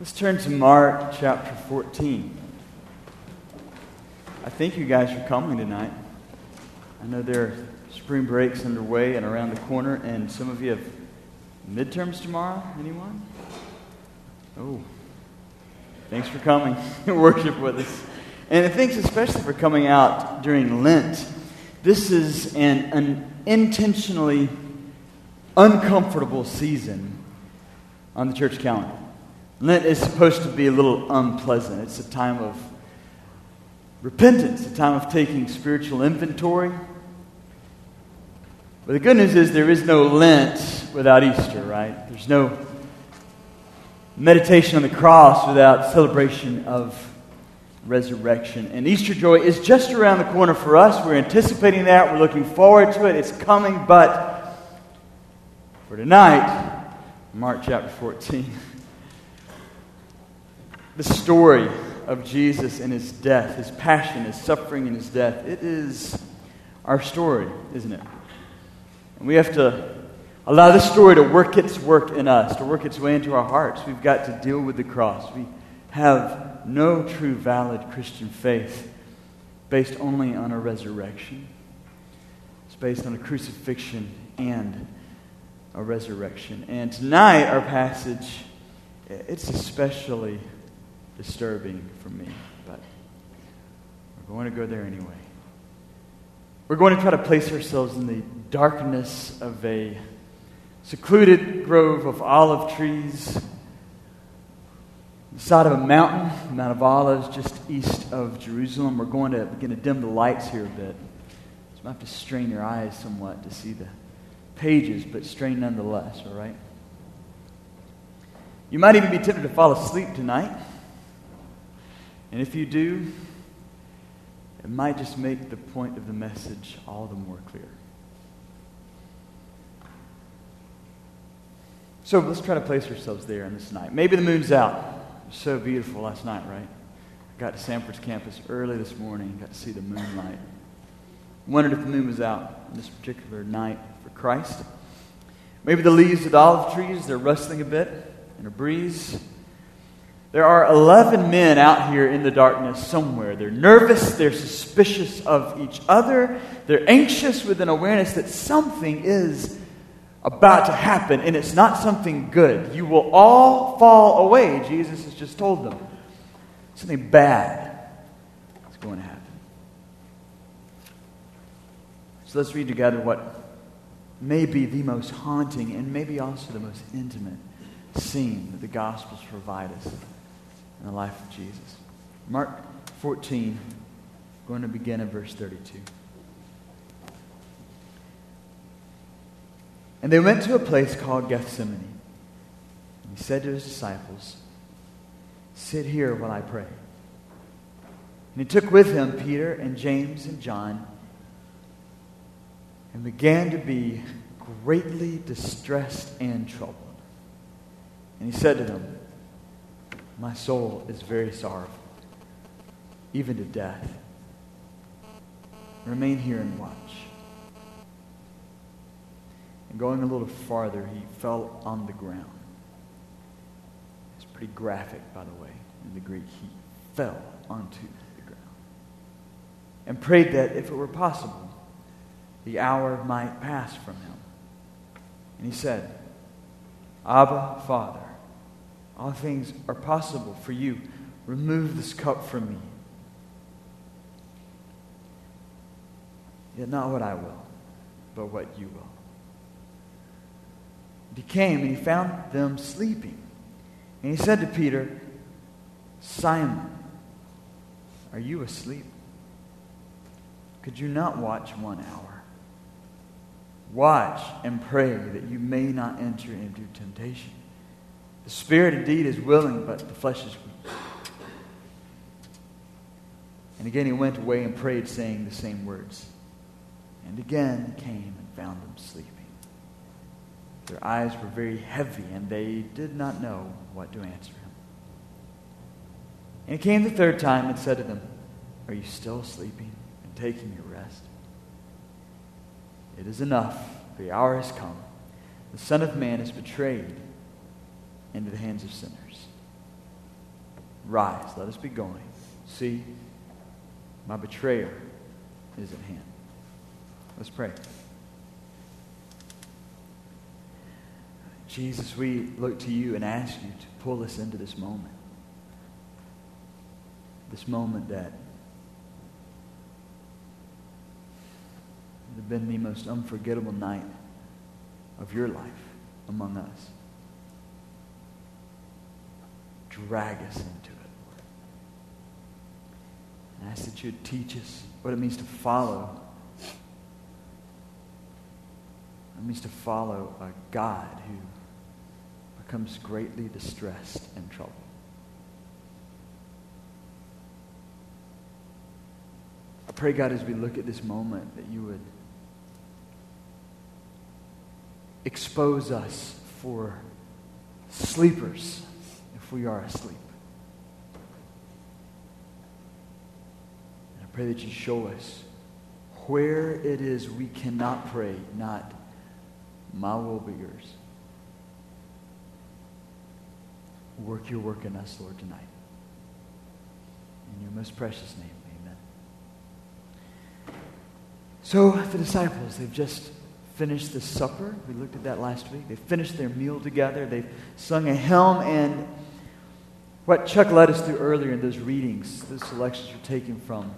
Let's turn to Mark chapter 14. I thank you guys for coming tonight. I know there are spring breaks underway and around the corner, and some of you have midterms tomorrow. Anyone? Oh, thanks for coming and worship with us. And thanks especially for coming out during Lent. This is an, an intentionally uncomfortable season on the church calendar. Lent is supposed to be a little unpleasant. It's a time of repentance, a time of taking spiritual inventory. But the good news is there is no Lent without Easter, right? There's no meditation on the cross without celebration of resurrection. And Easter joy is just around the corner for us. We're anticipating that. We're looking forward to it. It's coming. But for tonight, Mark chapter 14 the story of Jesus and his death, his passion, his suffering, and his death. It is our story, isn't it? And we have to allow this story to work its work in us, to work its way into our hearts. We've got to deal with the cross. We have no true, valid Christian faith based only on a resurrection. It's based on a crucifixion and a resurrection. And tonight, our passage, it's especially disturbing for me, but we're going to go there anyway. We're going to try to place ourselves in the darkness of a secluded grove of olive trees, the side of a mountain, Mount of Olives, just east of Jerusalem. We're going to begin to dim the lights here a bit. So I have to strain your eyes somewhat to see the pages, but strain nonetheless, all right? You might even be tempted to fall asleep tonight. And if you do, it might just make the point of the message all the more clear. So let's try to place ourselves there on this night. Maybe the moon's out. It was so beautiful last night, right? I got to Sanford's campus early this morning, got to see the moonlight. Wondered if the moon was out on this particular night for Christ. Maybe the leaves of the olive trees, they're rustling a bit in a breeze. There are 11 men out here in the darkness somewhere. They're nervous, they're suspicious of each other, they're anxious with an awareness that something is about to happen, and it's not something good. You will all fall away, Jesus has just told them. Something bad is going to happen. So let's read together what may be the most haunting and maybe also the most intimate scene that the Gospels provide us in the life of Jesus. Mark 14, going to begin at verse 32. And they went to a place called Gethsemane. And he said to his disciples, Sit here while I pray. And he took with him Peter and James and John and began to be greatly distressed and troubled. And he said to them, my soul is very sorrowful, even to death. Remain here and watch. And going a little farther, he fell on the ground. It's pretty graphic, by the way, in the Greek. He fell onto the ground and prayed that, if it were possible, the hour might pass from him. And he said, Abba, Father, all things are possible for you. Remove this cup from me. Yet not what I will, but what you will. And he came and he found them sleeping. And he said to Peter, Simon, are you asleep? Could you not watch one hour? Watch and pray that you may not enter into temptation. The spirit indeed is willing, but the flesh is weak. And again he went away and prayed, saying the same words. And again came and found them sleeping. Their eyes were very heavy, and they did not know what to answer him. And he came the third time and said to them, Are you still sleeping and taking your rest? It is enough. The hour has come. The Son of Man is betrayed into the hands of sinners. Rise, let us be going. See, my betrayer is at hand. Let's pray. Jesus, we look to you and ask you to pull us into this moment. This moment that have been the most unforgettable night of your life among us. Drag us into it, Lord. And I ask that you'd teach us what it means to follow. It means to follow a God who becomes greatly distressed and troubled. I pray, God, as we look at this moment, that you would expose us for sleepers if we are asleep. And I pray that you show us where it is we cannot pray, not my will but yours. Work your work in us, Lord, tonight. In your most precious name, amen. So, the disciples, they've just finished the supper. We looked at that last week. They finished their meal together. They've sung a hymn. And what Chuck led us through earlier in those readings, those selections were taken from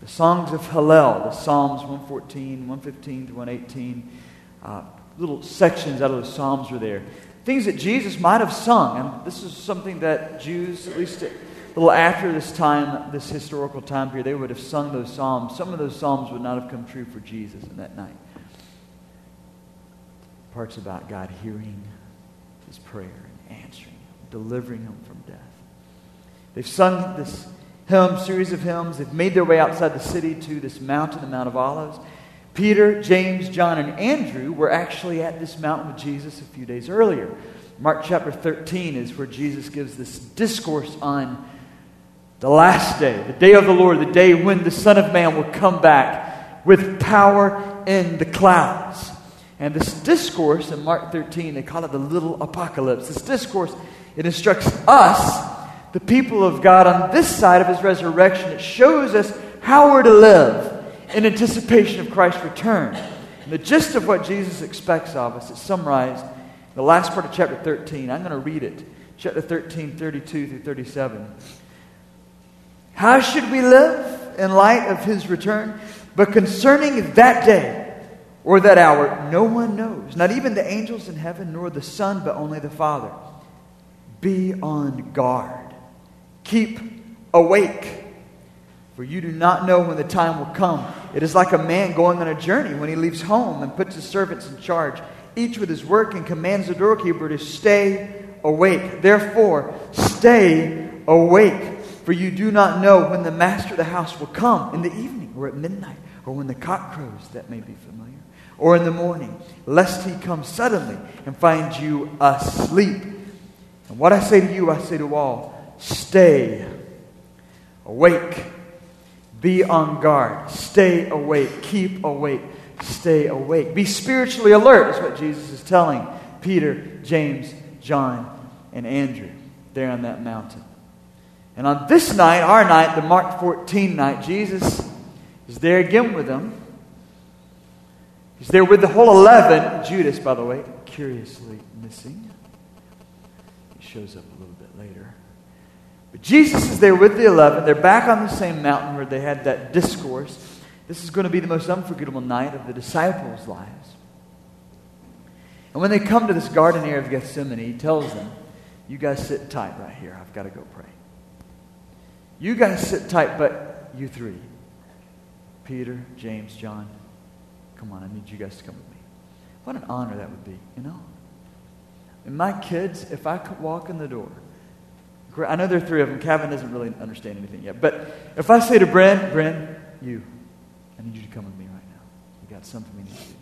the songs of Hallel, the Psalms 114, 115 to 118. Uh, little sections out of the Psalms were there. Things that Jesus might have sung. And this is something that Jews, at least a little after this time, this historical time period, they would have sung those Psalms. Some of those Psalms would not have come true for Jesus in that night parts about God hearing his prayer and answering delivering him from death. They've sung this hymn, series of hymns. They've made their way outside the city to this mountain, the Mount of Olives. Peter, James, John, and Andrew were actually at this mountain with Jesus a few days earlier. Mark chapter 13 is where Jesus gives this discourse on the last day, the day of the Lord, the day when the Son of Man will come back with power in the clouds. And this discourse in Mark 13, they call it the little apocalypse. This discourse, it instructs us, the people of God, on this side of his resurrection. It shows us how we're to live in anticipation of Christ's return. And the gist of what Jesus expects of us is summarized in the last part of chapter 13. I'm going to read it. Chapter 13, 32 through 37. How should we live in light of his return? But concerning that day, or that hour, no one knows, not even the angels in heaven, nor the Son, but only the Father. Be on guard. Keep awake, for you do not know when the time will come. It is like a man going on a journey when he leaves home and puts his servants in charge, each with his work, and commands the doorkeeper to stay awake. Therefore, stay awake, for you do not know when the master of the house will come in the evening or at midnight or when the cock crows. That may be familiar or in the morning, lest he come suddenly and find you asleep. And what I say to you, I say to all stay awake, be on guard, stay awake, keep awake, stay awake. Be spiritually alert, is what Jesus is telling Peter, James, John, and Andrew there on that mountain. And on this night, our night, the Mark 14 night, Jesus is there again with them. He's there with the whole 11. Judas, by the way, curiously missing. Shows up a little bit later. But Jesus is there with the 11. They're back on the same mountain where they had that discourse. This is going to be the most unforgettable night of the disciples' lives. And when they come to this garden area of Gethsemane, he tells them, You guys sit tight right here. I've got to go pray. You guys sit tight, but you three Peter, James, John, Come on, I need you guys to come with me. What an honor that would be, you know? And my kids, if I could walk in the door, I know there are three of them. Kevin doesn't really understand anything yet. But if I say to Bryn, Bryn, you, I need you to come with me right now. We got something we need to do.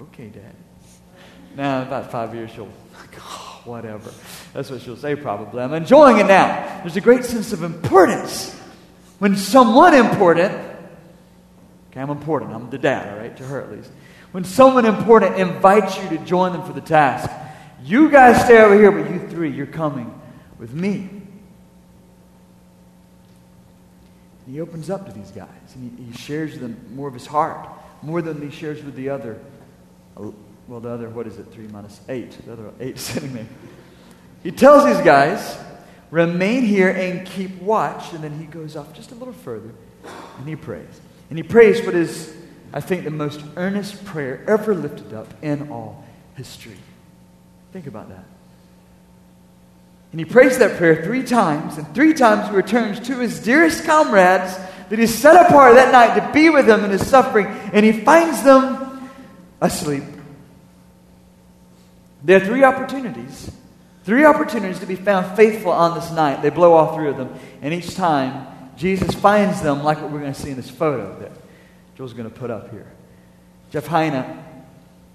Okay, Dad. Now, about five years, she'll, oh, whatever. That's what she'll say probably. I'm enjoying it now. There's a great sense of importance. When someone important Okay, I'm important. I'm the dad, all right, to her at least. When someone important invites you to join them for the task, you guys stay over here, but you three, you're coming with me. And he opens up to these guys and he, he shares with them more of his heart, more than he shares with the other. Well, the other, what is it? Three minus eight. The other eight sitting there. He tells these guys, remain here and keep watch. And then he goes off just a little further and he prays. And he prays what is, I think, the most earnest prayer ever lifted up in all history. Think about that. And he prays that prayer three times, and three times he returns to his dearest comrades that he set apart that night to be with him in his suffering, and he finds them asleep. There are three opportunities. Three opportunities to be found faithful on this night. They blow all three of them, and each time Jesus finds them like what we're going to see in this photo that Joel's going to put up here. Jeff Heine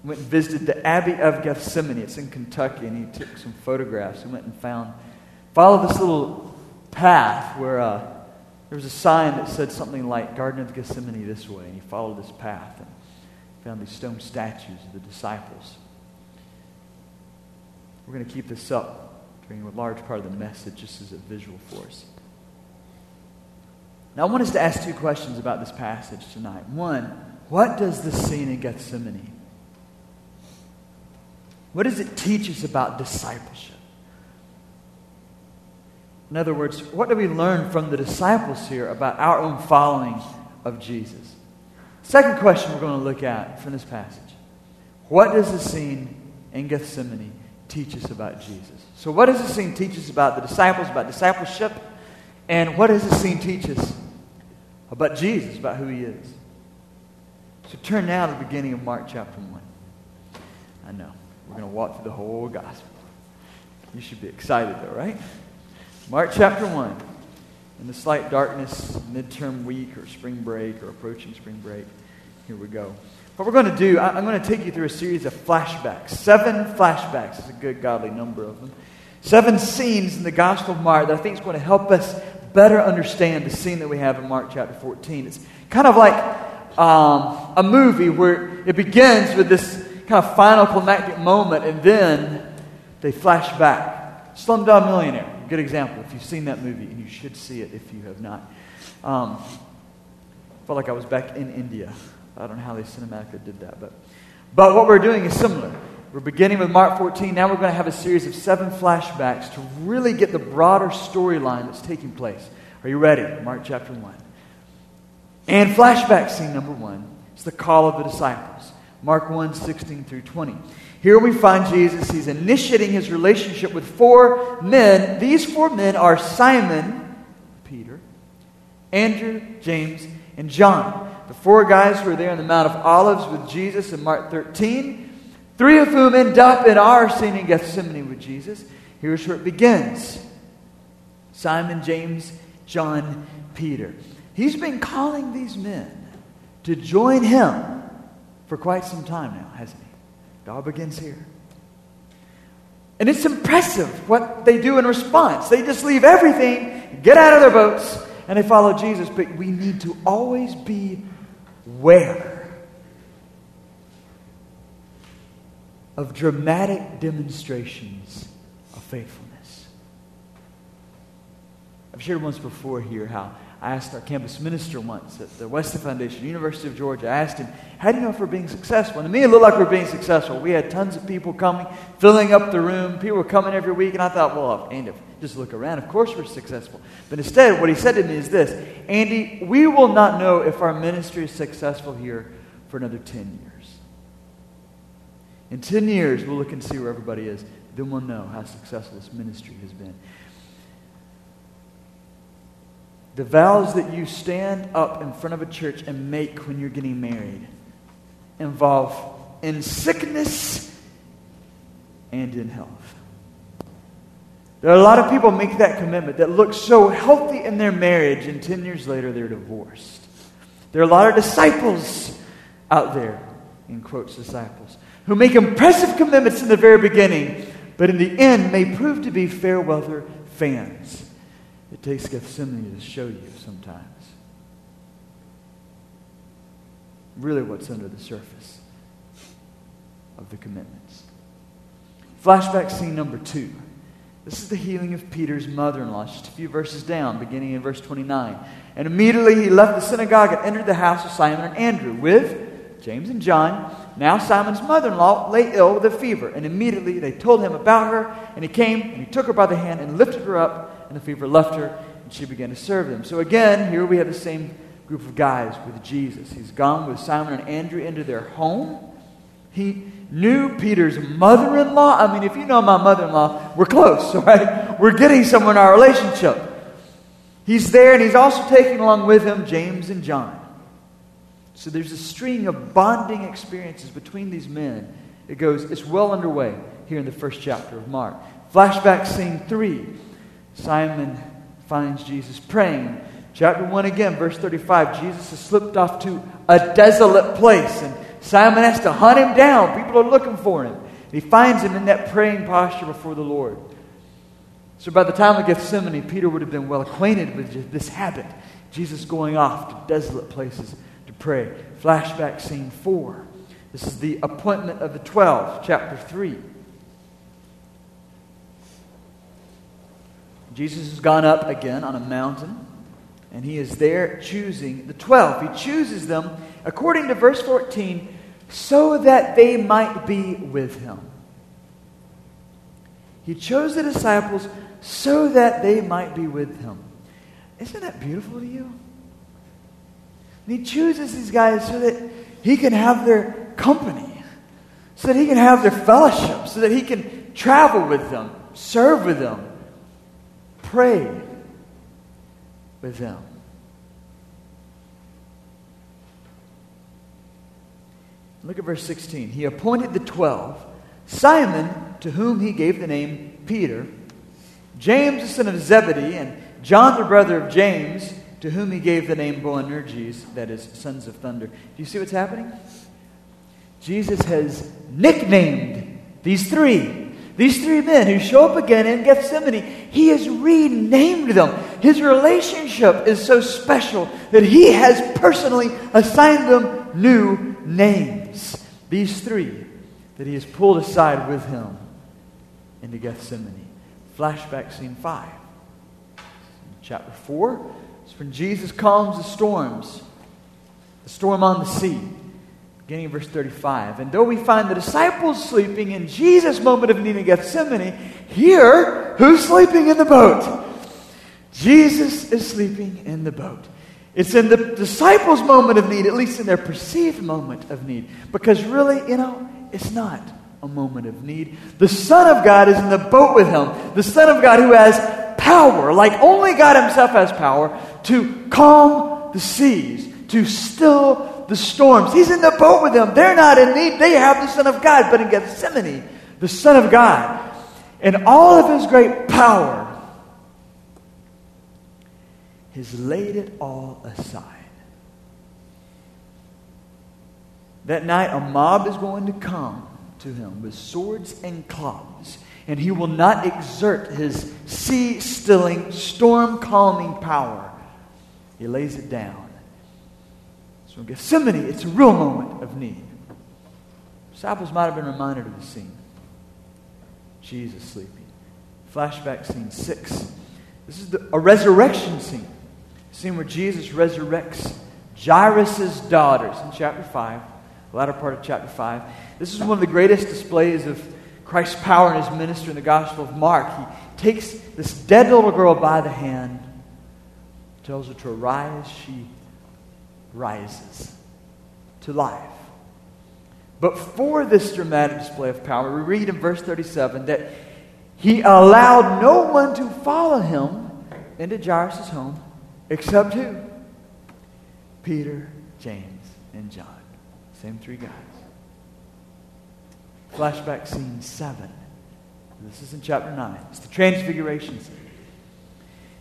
went and visited the Abbey of Gethsemani. It's in Kentucky, and he took some photographs and went and found, followed this little path where uh, there was a sign that said something like Garden of Gethsemane this way, and he followed this path and found these stone statues of the disciples. We're going to keep this up during a large part of the message just as a visual for us. Now, I want us to ask two questions about this passage tonight. One, what does the scene in Gethsemane what does it teach us about discipleship? In other words, what do we learn from the disciples here about our own following of Jesus? Second question we're going to look at from this passage What does the scene in Gethsemane teach us about Jesus? So, what does the scene teach us about the disciples, about discipleship? And what does this scene teach us about Jesus, about who he is? So, turn now to the beginning of Mark chapter 1. I know. We're going to walk through the whole gospel. You should be excited, though, right? Mark chapter 1. In the slight darkness, midterm week or spring break or approaching spring break, here we go. What we're going to do, I'm going to take you through a series of flashbacks. Seven flashbacks. is a good, godly number of them. Seven scenes in the Gospel of Mark that I think is going to help us better understand the scene that we have in Mark chapter 14. It's kind of like um, a movie where it begins with this kind of final climactic moment, and then they flash back. Slumdog Millionaire, good example. If you've seen that movie, and you should see it if you have not. Um, felt like I was back in India. I don't know how they cinematically did that, but but what we're doing is similar. We're beginning with Mark 14. Now we're going to have a series of seven flashbacks to really get the broader storyline that's taking place. Are you ready? Mark chapter 1. And flashback scene number one is the call of the disciples. Mark 1 16 through 20. Here we find Jesus, he's initiating his relationship with four men. These four men are Simon, Peter, Andrew, James, and John. The four guys who are there on the Mount of Olives with Jesus in Mark 13, three of whom end up in our scene in Gethsemane with Jesus. Here's where it begins Simon, James, John, Peter. He's been calling these men to join him for quite some time now, hasn't he? It all begins here. And it's impressive what they do in response. They just leave everything, get out of their boats, and they follow Jesus. But we need to always be aware of dramatic demonstrations of faithfulness. I've shared once before here how I asked our campus minister once at the Wesley Foundation, University of Georgia, I asked him, How do you know if we're being successful? And to me, it looked like we we're being successful. We had tons of people coming, filling up the room. People were coming every week, and I thought, Well, Andy, just look around. Of course we're successful. But instead, what he said to me is this Andy, we will not know if our ministry is successful here for another 10 years. In 10 years, we'll look and see where everybody is. Then we'll know how successful this ministry has been. The vows that you stand up in front of a church and make when you're getting married involve in sickness and in health. There are a lot of people make that commitment that look so healthy in their marriage, and 10 years later they're divorced. There are a lot of disciples out there, in quotes, disciples, who make impressive commitments in the very beginning, but in the end may prove to be fair weather fans. It takes Gethsemane to show you sometimes really what's under the surface of the commitments. Flashback scene number two. This is the healing of Peter's mother in law, just a few verses down, beginning in verse 29. And immediately he left the synagogue and entered the house of Simon and Andrew with James and John. Now Simon's mother in law lay ill with a fever, and immediately they told him about her, and he came and he took her by the hand and lifted her up, and the fever left her, and she began to serve them. So again, here we have the same group of guys with Jesus. He's gone with Simon and Andrew into their home. He knew Peter's mother in law. I mean, if you know my mother in law, we're close, right? We're getting somewhere in our relationship. He's there, and he's also taking along with him James and John. So there's a string of bonding experiences between these men. It goes, it's well underway here in the first chapter of Mark. Flashback scene three Simon finds Jesus praying. Chapter 1 again, verse 35. Jesus has slipped off to a desolate place, and Simon has to hunt him down. People are looking for him. And he finds him in that praying posture before the Lord. So by the time of Gethsemane, Peter would have been well acquainted with this habit. Jesus going off to desolate places pray. Flashback scene 4. This is the appointment of the 12, chapter 3. Jesus has gone up again on a mountain, and he is there choosing the 12. He chooses them, according to verse 14, so that they might be with him. He chose the disciples so that they might be with him. Isn't that beautiful to you? And he chooses these guys so that he can have their company, so that he can have their fellowship, so that he can travel with them, serve with them, pray with them. Look at verse 16. He appointed the twelve Simon, to whom he gave the name Peter, James, the son of Zebedee, and John, the brother of James, to whom he gave the name Boanerges, that is, sons of thunder. Do you see what's happening? Jesus has nicknamed these three. These three men who show up again in Gethsemane, he has renamed them. His relationship is so special that he has personally assigned them new names. These three that he has pulled aside with him into Gethsemane. Flashback scene 5. Chapter 4 is when Jesus calms the storms, the storm on the sea. Beginning of verse 35. And though we find the disciples sleeping in Jesus' moment of need in Gethsemane, here, who's sleeping in the boat? Jesus is sleeping in the boat. It's in the disciples' moment of need, at least in their perceived moment of need. Because really, you know, it's not a moment of need. The Son of God is in the boat with him. The Son of God who has power, like only God Himself has power, to calm the seas, to still the storms. He's in the boat with them. They're not in need. They have the Son of God. But in Gethsemane, the Son of God, in all of His great power, has laid it all aside. That night, a mob is going to come to him with swords and clubs, and he will not exert his sea stilling, storm calming power. He lays it down. So in Gethsemane, it's a real moment of need. Disciples might have been reminded of the scene. Jesus sleeping. Flashback scene six. This is the, a resurrection scene scene where Jesus resurrects Jairus' daughters in chapter 5, the latter part of chapter 5. This is one of the greatest displays of Christ's power in his ministry in the Gospel of Mark. He takes this dead little girl by the hand, tells her to arise. She rises to life. But for this dramatic display of power, we read in verse 37 that he allowed no one to follow him into Jairus' home Except who? Peter, James, and John. Same three guys. Flashback scene 7. This is in chapter 9. It's the transfiguration scene.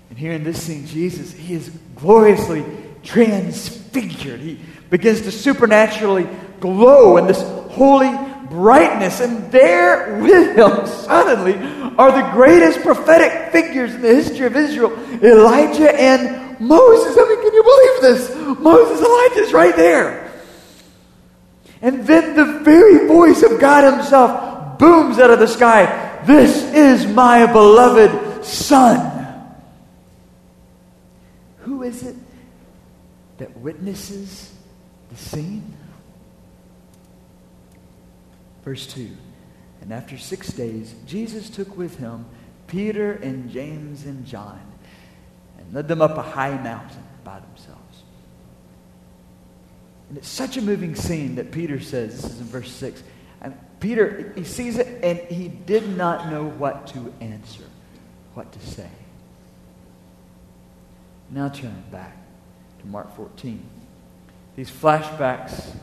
And here in this scene, Jesus, he is gloriously transfigured. He begins to supernaturally glow in this holy brightness. And there with him, suddenly, are the greatest prophetic figures in the history of Israel Elijah and Moses, I mean, can you believe this? Moses, Elijah is right there. And then the very voice of God Himself booms out of the sky This is my beloved Son. Who is it that witnesses the scene? Verse 2 And after six days, Jesus took with him Peter and James and John and led them up a high mountain by themselves. And it's such a moving scene that Peter says, this is in verse 6. And Peter, he sees it and he did not know what to answer, what to say. Now turn back to Mark 14. These flashbacks,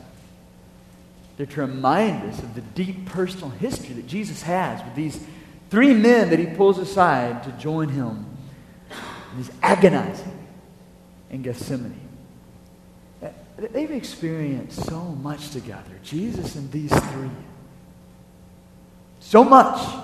they're to remind us of the deep personal history that Jesus has with these three men that he pulls aside to join him his agonizing in Gethsemane. They've experienced so much together, Jesus and these three. So much.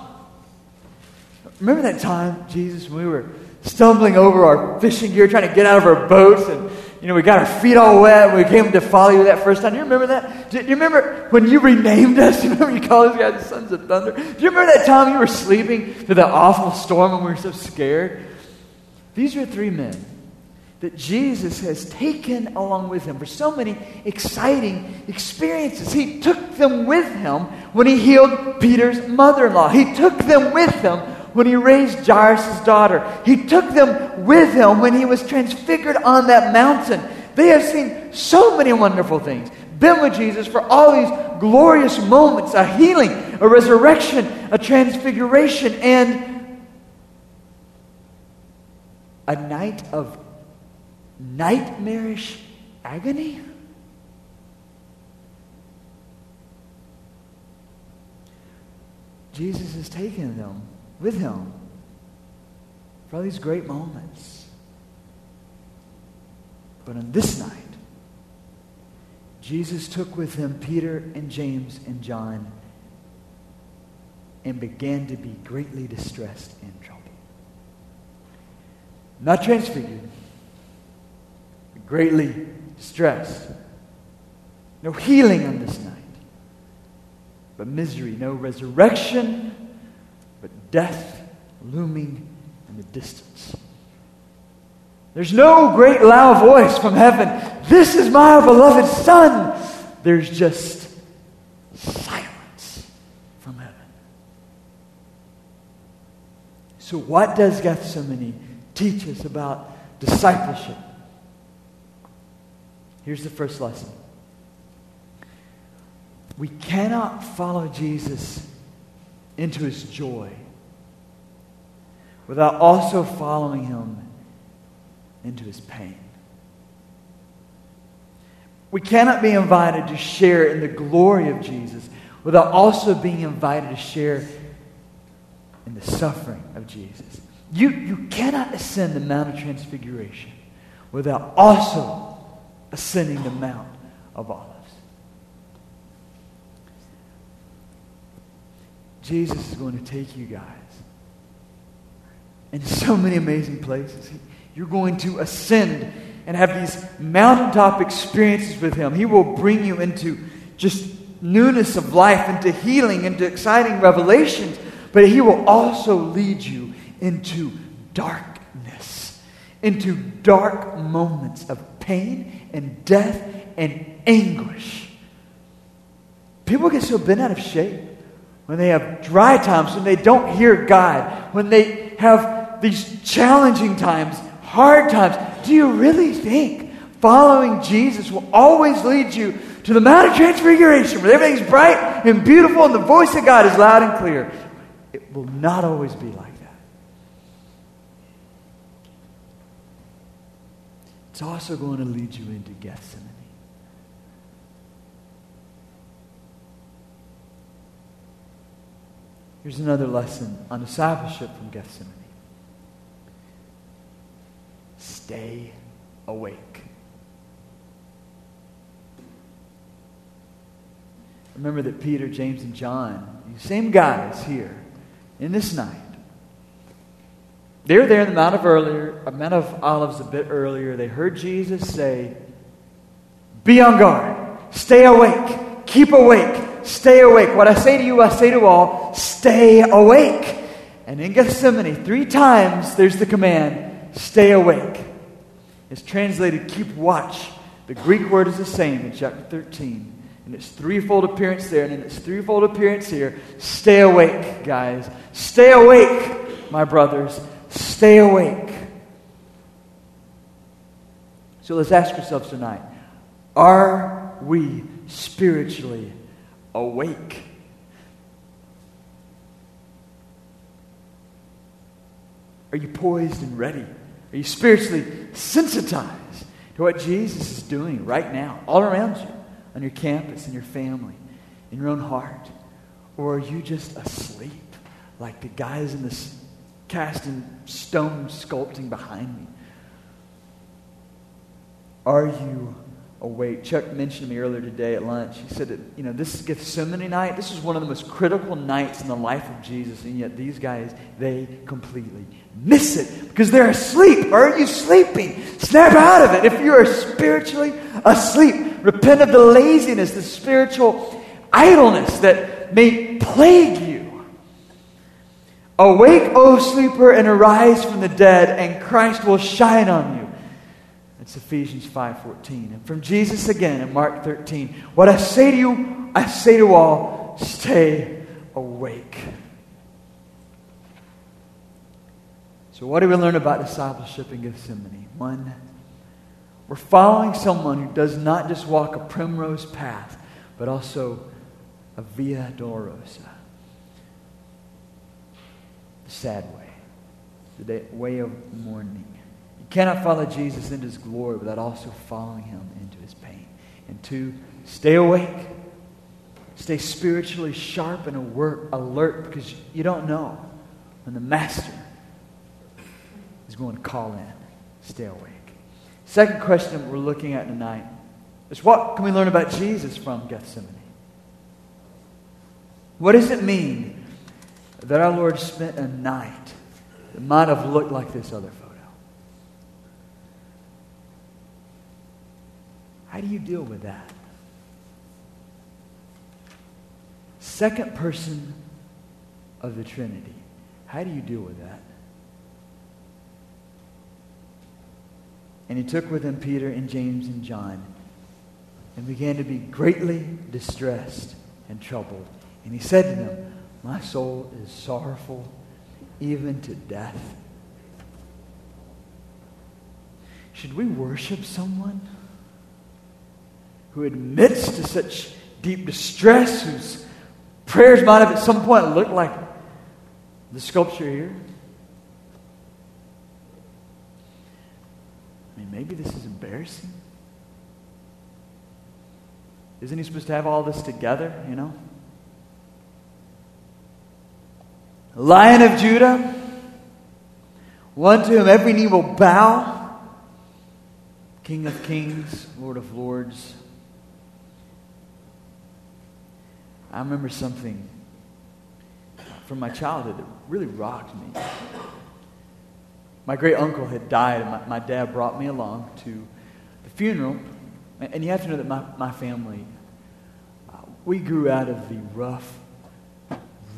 Remember that time, Jesus, when we were stumbling over our fishing gear, trying to get out of our boats, and you know we got our feet all wet. And we came to follow you that first time. Do you remember that? Do you remember when you renamed us? Do you remember you called us guys the sons of thunder? Do you remember that time you were sleeping through that awful storm and we were so scared? These are three men that Jesus has taken along with him for so many exciting experiences. He took them with him when he healed Peter's mother in law, he took them with him when he raised Jairus' daughter, he took them with him when he was transfigured on that mountain. They have seen so many wonderful things. Been with Jesus for all these glorious moments a healing, a resurrection, a transfiguration, and a night of nightmarish agony? Jesus has taken them with him for all these great moments. But on this night, Jesus took with him Peter and James and John and began to be greatly distressed and troubled. Not transfigured greatly distressed. No healing on this night, but misery. No resurrection, but death looming in the distance. There's no great loud voice from heaven. This is my beloved Son. There's just silence from heaven. So, what does Gethsemane teach us about discipleship? Here's the first lesson we cannot follow Jesus into his joy without also following him into his pain. We cannot be invited to share in the glory of Jesus without also being invited to share in the suffering of Jesus. You, you cannot ascend the Mount of Transfiguration without also ascending the Mount of Olives. Jesus is going to take you guys in so many amazing places. You're going to ascend and have these mountaintop experiences with Him. He will bring you into just newness of life, into healing, into exciting revelations, but He will also lead you into darkness, into dark moments of pain and death and anguish. People get so bent out of shape when they have dry times, when they don't hear God, when they have these challenging times, hard times. Do you really think following Jesus will always lead you to the Mount of Transfiguration where everything's bright and beautiful and the voice of God is loud and clear? It will not always be like that. It's also going to lead you into Gethsemane. Here's another lesson on discipleship from Gethsemane. Stay awake. Remember that Peter, James, and John, same guys here in this night, they were there in the Mount of, earlier, Mount of Olives a bit earlier. They heard Jesus say, Be on guard, stay awake, keep awake, stay awake. What I say to you, I say to all, stay stay awake. And in Gethsemane, three times there's the command, stay awake. It's translated, keep watch. The Greek word is the same in chapter 13. And it's threefold appearance there, and in its threefold appearance here, stay awake, guys. Stay awake, my brothers. Stay awake. So let's ask ourselves tonight are we spiritually awake? Are you poised and ready? Are you spiritually sensitized to what Jesus is doing right now, all around you, on your campus, in your family, in your own heart? Or are you just asleep like the guys in this casting stone sculpting behind me? Are you awake? Chuck mentioned to me earlier today at lunch. He said that, you know, this is Gethsemane night. This is one of the most critical nights in the life of Jesus, and yet these guys, they completely miss it because they're asleep. Aren't you sleeping? Snap out of it. If you are spiritually asleep, repent of the laziness, the spiritual idleness that may plague you. Awake, O sleeper, and arise from the dead, and Christ will shine on you. It's Ephesians 5:14. And from Jesus again in Mark 13, what I say to you, I say to all, stay awake. So what do we learn about discipleship in Gethsemane? One, we're following someone who does not just walk a primrose path, but also a via dolorosa. Sad way, the way of mourning. You cannot follow Jesus into his glory without also following him into his pain. And two, stay awake. Stay spiritually sharp and alert because you don't know when the master is going to call in. Stay awake. Second question we're looking at tonight is what can we learn about Jesus from Gethsemane? What does it mean that our Lord spent a night that might have looked like this other photo? How do you deal with that? Second person of the Trinity. How do you deal with that? And he took with him Peter and James and John and began to be greatly distressed and troubled. And he said to them, My soul is sorrowful even to death. Should we worship someone? who admits to such deep distress, whose prayers might have at some point looked like the sculpture here. I mean, maybe this is embarrassing. Isn't he supposed to have all this together, you know? Lion of Judah, one to whom every knee will bow, King of kings, Lord of lords. I remember something from my childhood that really rocked me. My great uncle had died, and my, my dad brought me along to the funeral. And, you have to know that my, my family, uh, we grew out of the rough,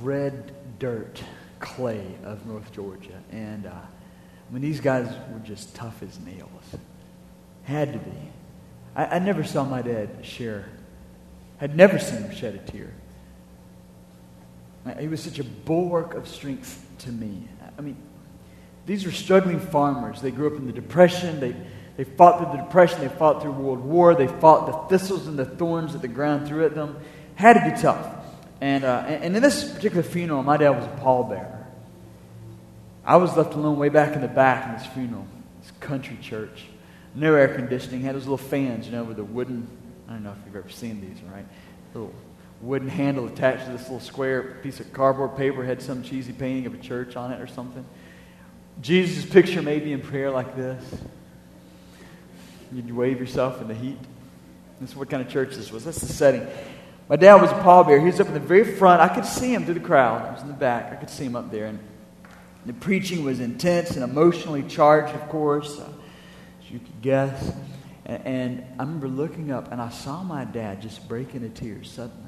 red dirt clay of North Georgia. And uh, I mean, these guys were just tough as nails. Had to be. I, I never saw my dad share, had never seen him shed a tear. He was such a bulwark of strength to me. I mean, these were struggling farmers. They grew up in the Depression. They, they fought through the Depression. They fought through World War. They fought the thistles and the thorns that the ground threw at them. Had to be tough. And, uh, and in this particular funeral, my dad was a pallbearer. I was left alone way back in the back in this funeral, this country church. No air conditioning. Had those little fans, you know, with the wooden. I don't know if you've ever seen these, right? Little wooden handle attached to this little square piece of cardboard paper, had some cheesy painting of a church on it or something. Jesus' picture may be in prayer like this. You'd wave yourself in the heat. This is what kind of church this was. That's the setting. My dad was a pallbearer. He was up in the very front. I could see him through the crowd. I was in the back. I could see him up there. And the preaching was intense and emotionally charged, of course, uh, as you could guess. And, and I remember looking up and I saw my dad just break into tears suddenly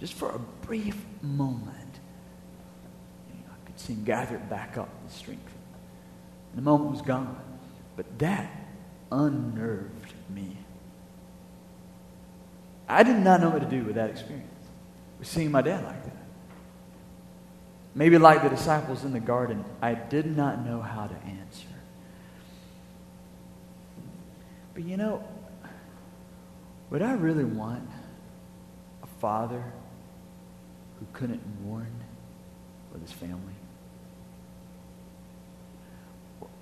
just for a brief moment, seemed gathered back up in strength. And the moment was gone. But that unnerved me. I did not know what to do with that experience, with seeing my dad like that. Maybe like the disciples in the garden, I did not know how to answer. But you know, would I really want a father who couldn't mourn with his family?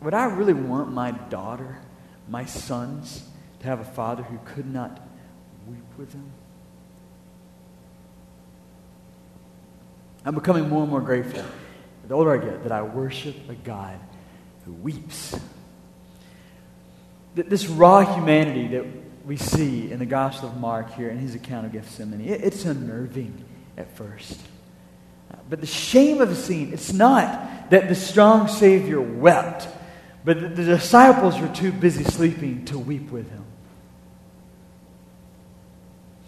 Would I really want my daughter, my sons, to have a father who could not weep with him? I'm becoming more and more grateful the older I get that I worship a God who weeps. That this raw humanity that we see in the Gospel of Mark here in his account of Gethsemane, it's unnerving at first. But the shame of the scene, it's not that the strong Savior wept, but the disciples were too busy sleeping to weep with him.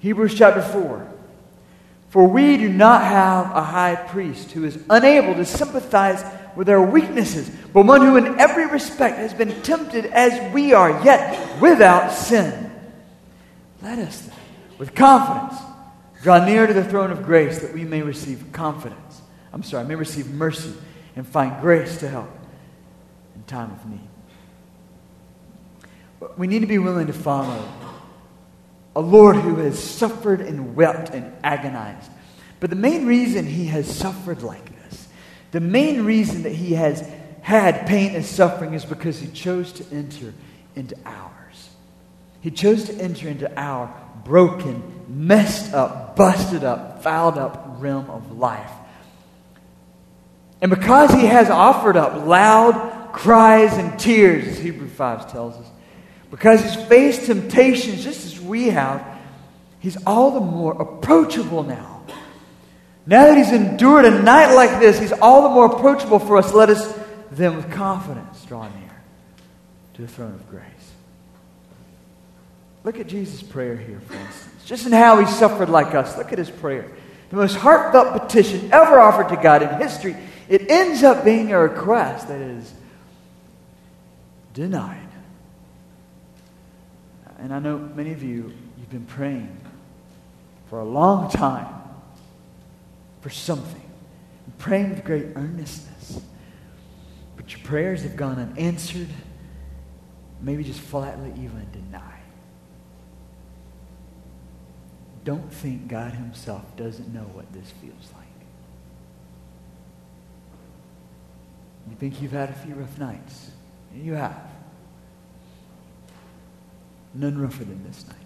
Hebrews chapter 4. For we do not have a high priest who is unable to sympathize with our weaknesses, but one who in every respect has been tempted as we are, yet without sin. Let us, then, with confidence, draw near to the throne of grace that we may receive confidence. I'm sorry, may receive mercy and find grace to help in time of need. We need to be willing to follow a Lord who has suffered and wept and agonized. But the main reason he has suffered like this, the main reason that he has had pain and suffering is because he chose to enter into ours. He chose to enter into our broken, messed up, busted up, fouled up realm of life. And because he has offered up loud cries and tears, as Hebrew 5 tells us, because he's faced temptations just as we have, he's all the more approachable now. Now that he's endured a night like this, he's all the more approachable for us. Let us then, with confidence, draw near to the throne of grace. Look at Jesus' prayer here, for instance. Just in how he suffered like us. Look at his prayer. The most heartfelt petition ever offered to God in history. It ends up being a request that is denied and I know many of you, you've been praying for a long time for something, praying with great earnestness. But your prayers have gone unanswered, maybe just flatly even denied. Don't think God Himself doesn't know what this feels like. You think you've had a few rough nights. You have. None rougher than this night.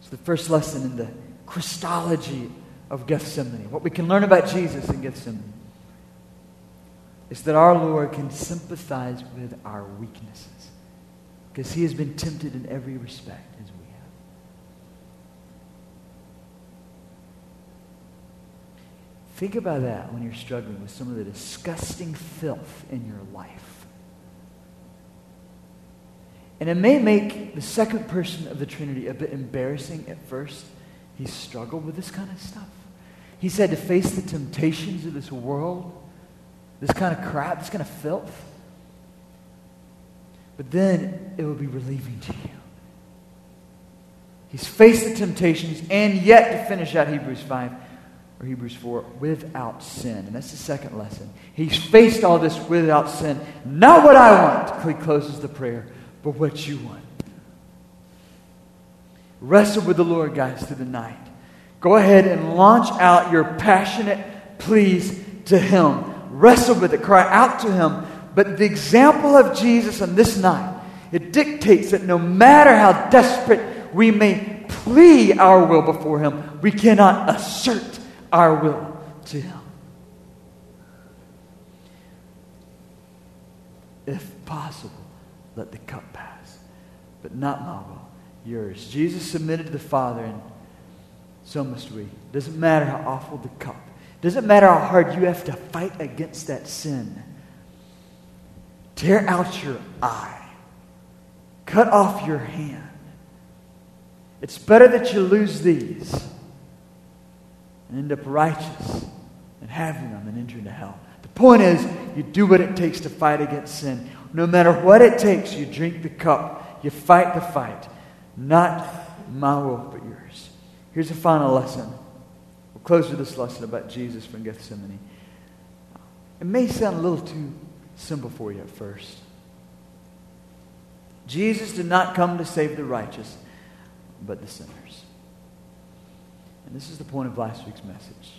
It's the first lesson in the Christology of Gethsemane. What we can learn about Jesus in Gethsemane is that our Lord can sympathize with our weaknesses because he has been tempted in every respect as we have. Think about that when you're struggling with some of the disgusting filth in your life. And it may make the second person of the Trinity a bit embarrassing at first. He struggled with this kind of stuff. He said to face the temptations of this world, this kind of crap, this kind of filth. But then it will be relieving to you. He's faced the temptations and yet to finish out Hebrews 5 or Hebrews 4 without sin. And that's the second lesson. He's faced all this without sin. Not what I want. He closes the prayer but what you want. Wrestle with the Lord, guys, through the night. Go ahead and launch out your passionate pleas to Him. Wrestle with it. Cry out to Him. But the example of Jesus on this night, it dictates that no matter how desperate we may plea our will before Him, we cannot assert our will to Him. if possible, let the cup. Not my will, yours. Jesus submitted to the Father, and so must we. Doesn't matter how awful the cup. Doesn't matter how hard you have to fight against that sin. Tear out your eye. Cut off your hand. It's better that you lose these and end up righteous and having them and enter into hell. The point is, you do what it takes to fight against sin. No matter what it takes, you drink the cup, you fight the fight. Not my will, but yours. Here's a final lesson. We'll close with this lesson about Jesus from Gethsemane. It may sound a little too simple for you at first. Jesus did not come to save the righteous, but the sinners. And this is the point of last week's message.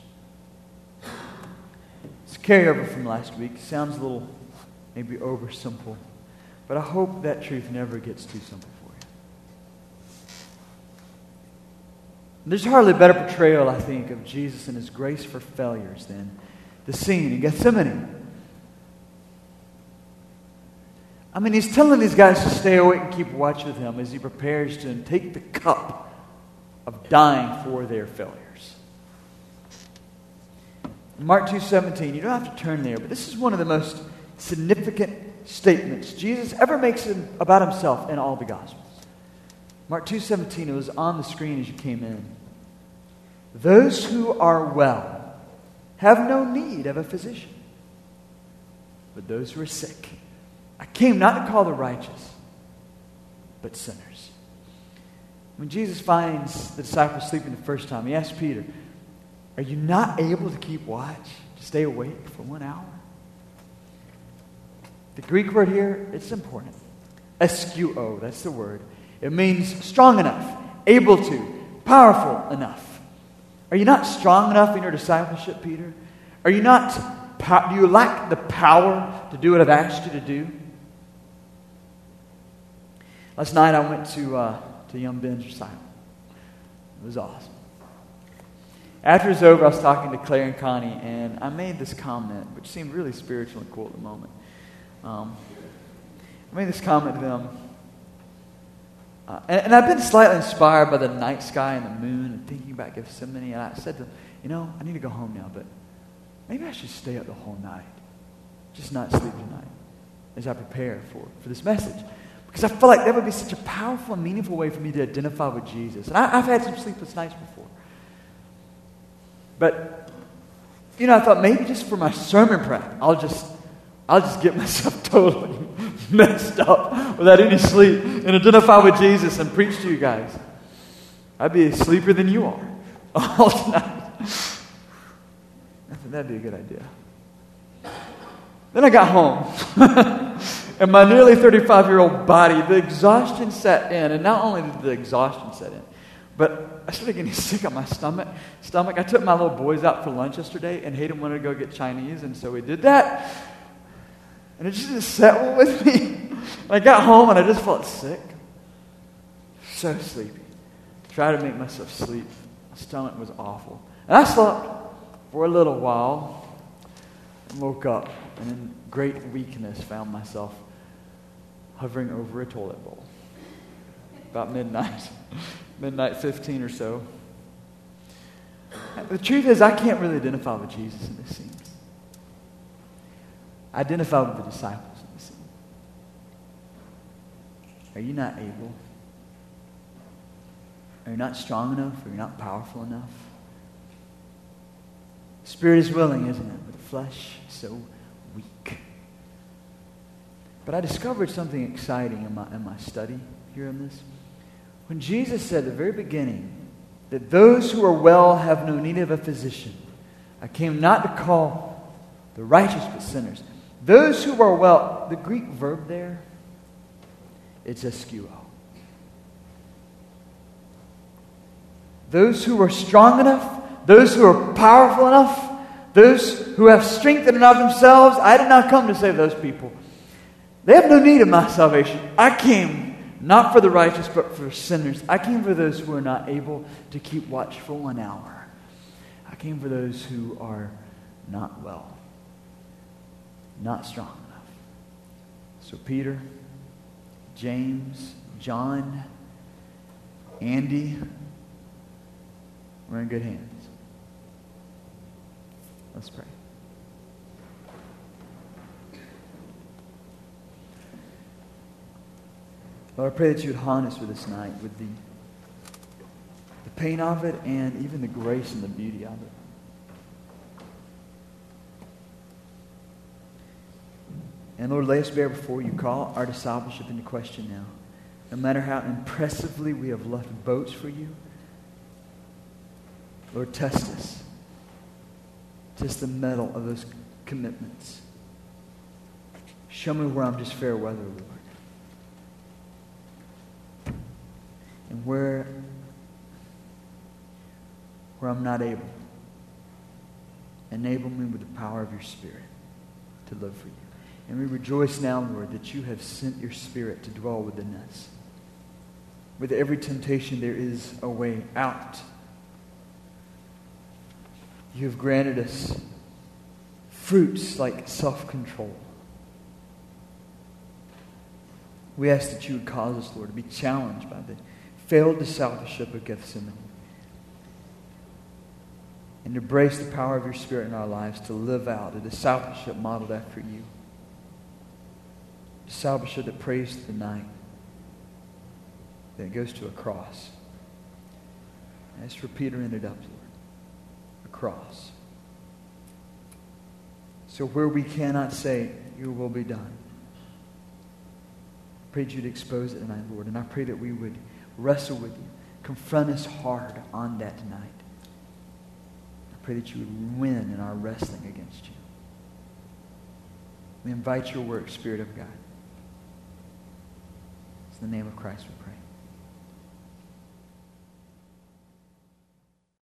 It's a carryover from last week. Sounds a little maybe over simple, but I hope that truth never gets too simple for you. There's hardly a better portrayal, I think, of Jesus and his grace for failures than the scene in Gethsemane. I mean, he's telling these guys to stay awake and keep watch with him as he prepares to take the cup of dying for their failures. Mark 2:17, you don't have to turn there, but this is one of the most significant statements Jesus ever makes about himself in all the gospels. Mark 2:17 it was on the screen as you came in. Those who are well have no need of a physician, but those who are sick I came not to call the righteous, but sinners. When Jesus finds the disciples sleeping the first time, he asks Peter, Are you not able to keep watch, to stay awake for one hour? The Greek word here, it's important. ischuo, that's the word. It means strong enough, able to, powerful enough. Are you not strong enough in your discipleship, Peter? Are you not, do you lack the power to do what I've asked you to do? Last night I went to, uh, to Young Ben's recital. It was awesome. After it was over, I was talking to Claire and Connie, and I made this comment, which seemed really spiritual and cool at the moment. Um, I made this comment to them. Uh, and, and, I've been slightly inspired by the night sky and the moon and thinking about Gethsemane. And I said to them, you know, I need to go home now, but maybe I should stay up the whole night, just not sleep tonight as I prepare for, for this message. Because I feel like that would be such a powerful and meaningful way for me to identify with Jesus. And I, have had some sleepless nights before. But, you know, I thought maybe just for my sermon prep, I'll just, I'll just get myself totally messed up without any sleep and identify with Jesus and preach to you guys. I'd be a sleeper than you are all tonight. I think that'd be a good idea. Then I got home. And my nearly 35 year old body, the exhaustion set in. And not only did the exhaustion set in, but I started getting sick on my stomach. Stomach. I took my little boys out for lunch yesterday, and Hayden wanted to go get Chinese, and so we did that. And it just didn't settle with me. I got home and I just felt sick. So sleepy. Tried to make myself sleep. My stomach was awful. And I slept for a little while and woke up and in great weakness found myself hovering over a toilet bowl. About midnight, midnight 15 or so. The truth is, I can't really identify with Jesus in this scene. Identify with the disciples. Are you not able? Are you not strong enough? Are you not powerful enough? The spirit is willing, isn't it? But the flesh is so weak. But I discovered something exciting in my, in my study here in this. When Jesus said at the very beginning that those who are well have no need of a physician, I came not to call the righteous but sinners. Those who are well, the Greek verb there, it's ischuo. Those who are strong enough, those who are powerful enough, those who have strength in and of themselves, I did not come to save those people. They have no need of my salvation. I came not for the righteous, but for sinners. I came for those who are not able to keep watch for one hour. I came for those who are not well, not strong enough. So, Peter, James, John, Andy, we're in good hands. Let's pray. Lord, I pray that you would haunt us this night, with the, the pain of it and even the grace and the beauty of it. And Lord, lay us bare before you. Call our discipleship into question now. No matter how impressively we have left boats for you, Lord, test us. Test the mettle of those commitments. Show me where I'm just fair weather, Lord. And where, where I'm not able, enable me with the power of your Spirit to live for you. And we rejoice now, Lord, that you have sent your Spirit to dwell within us. With every temptation, there is a way out. You have granted us fruits like self control. We ask that you would cause us, Lord, to be challenged by the failed discipleship of Gethsemane and embrace the power of your Spirit in our lives to live out a discipleship modeled after you. Discipleship that prays to the night, that goes to a cross. That's where Peter ended up, Lord, a cross. So where we cannot say, Your will be done, I pray that you'd expose it tonight, Lord. And I pray that we would wrestle with you, confront us hard on that tonight. I pray that you would win in our wrestling against you. We invite your work, Spirit of God. In the name of Christ we pray.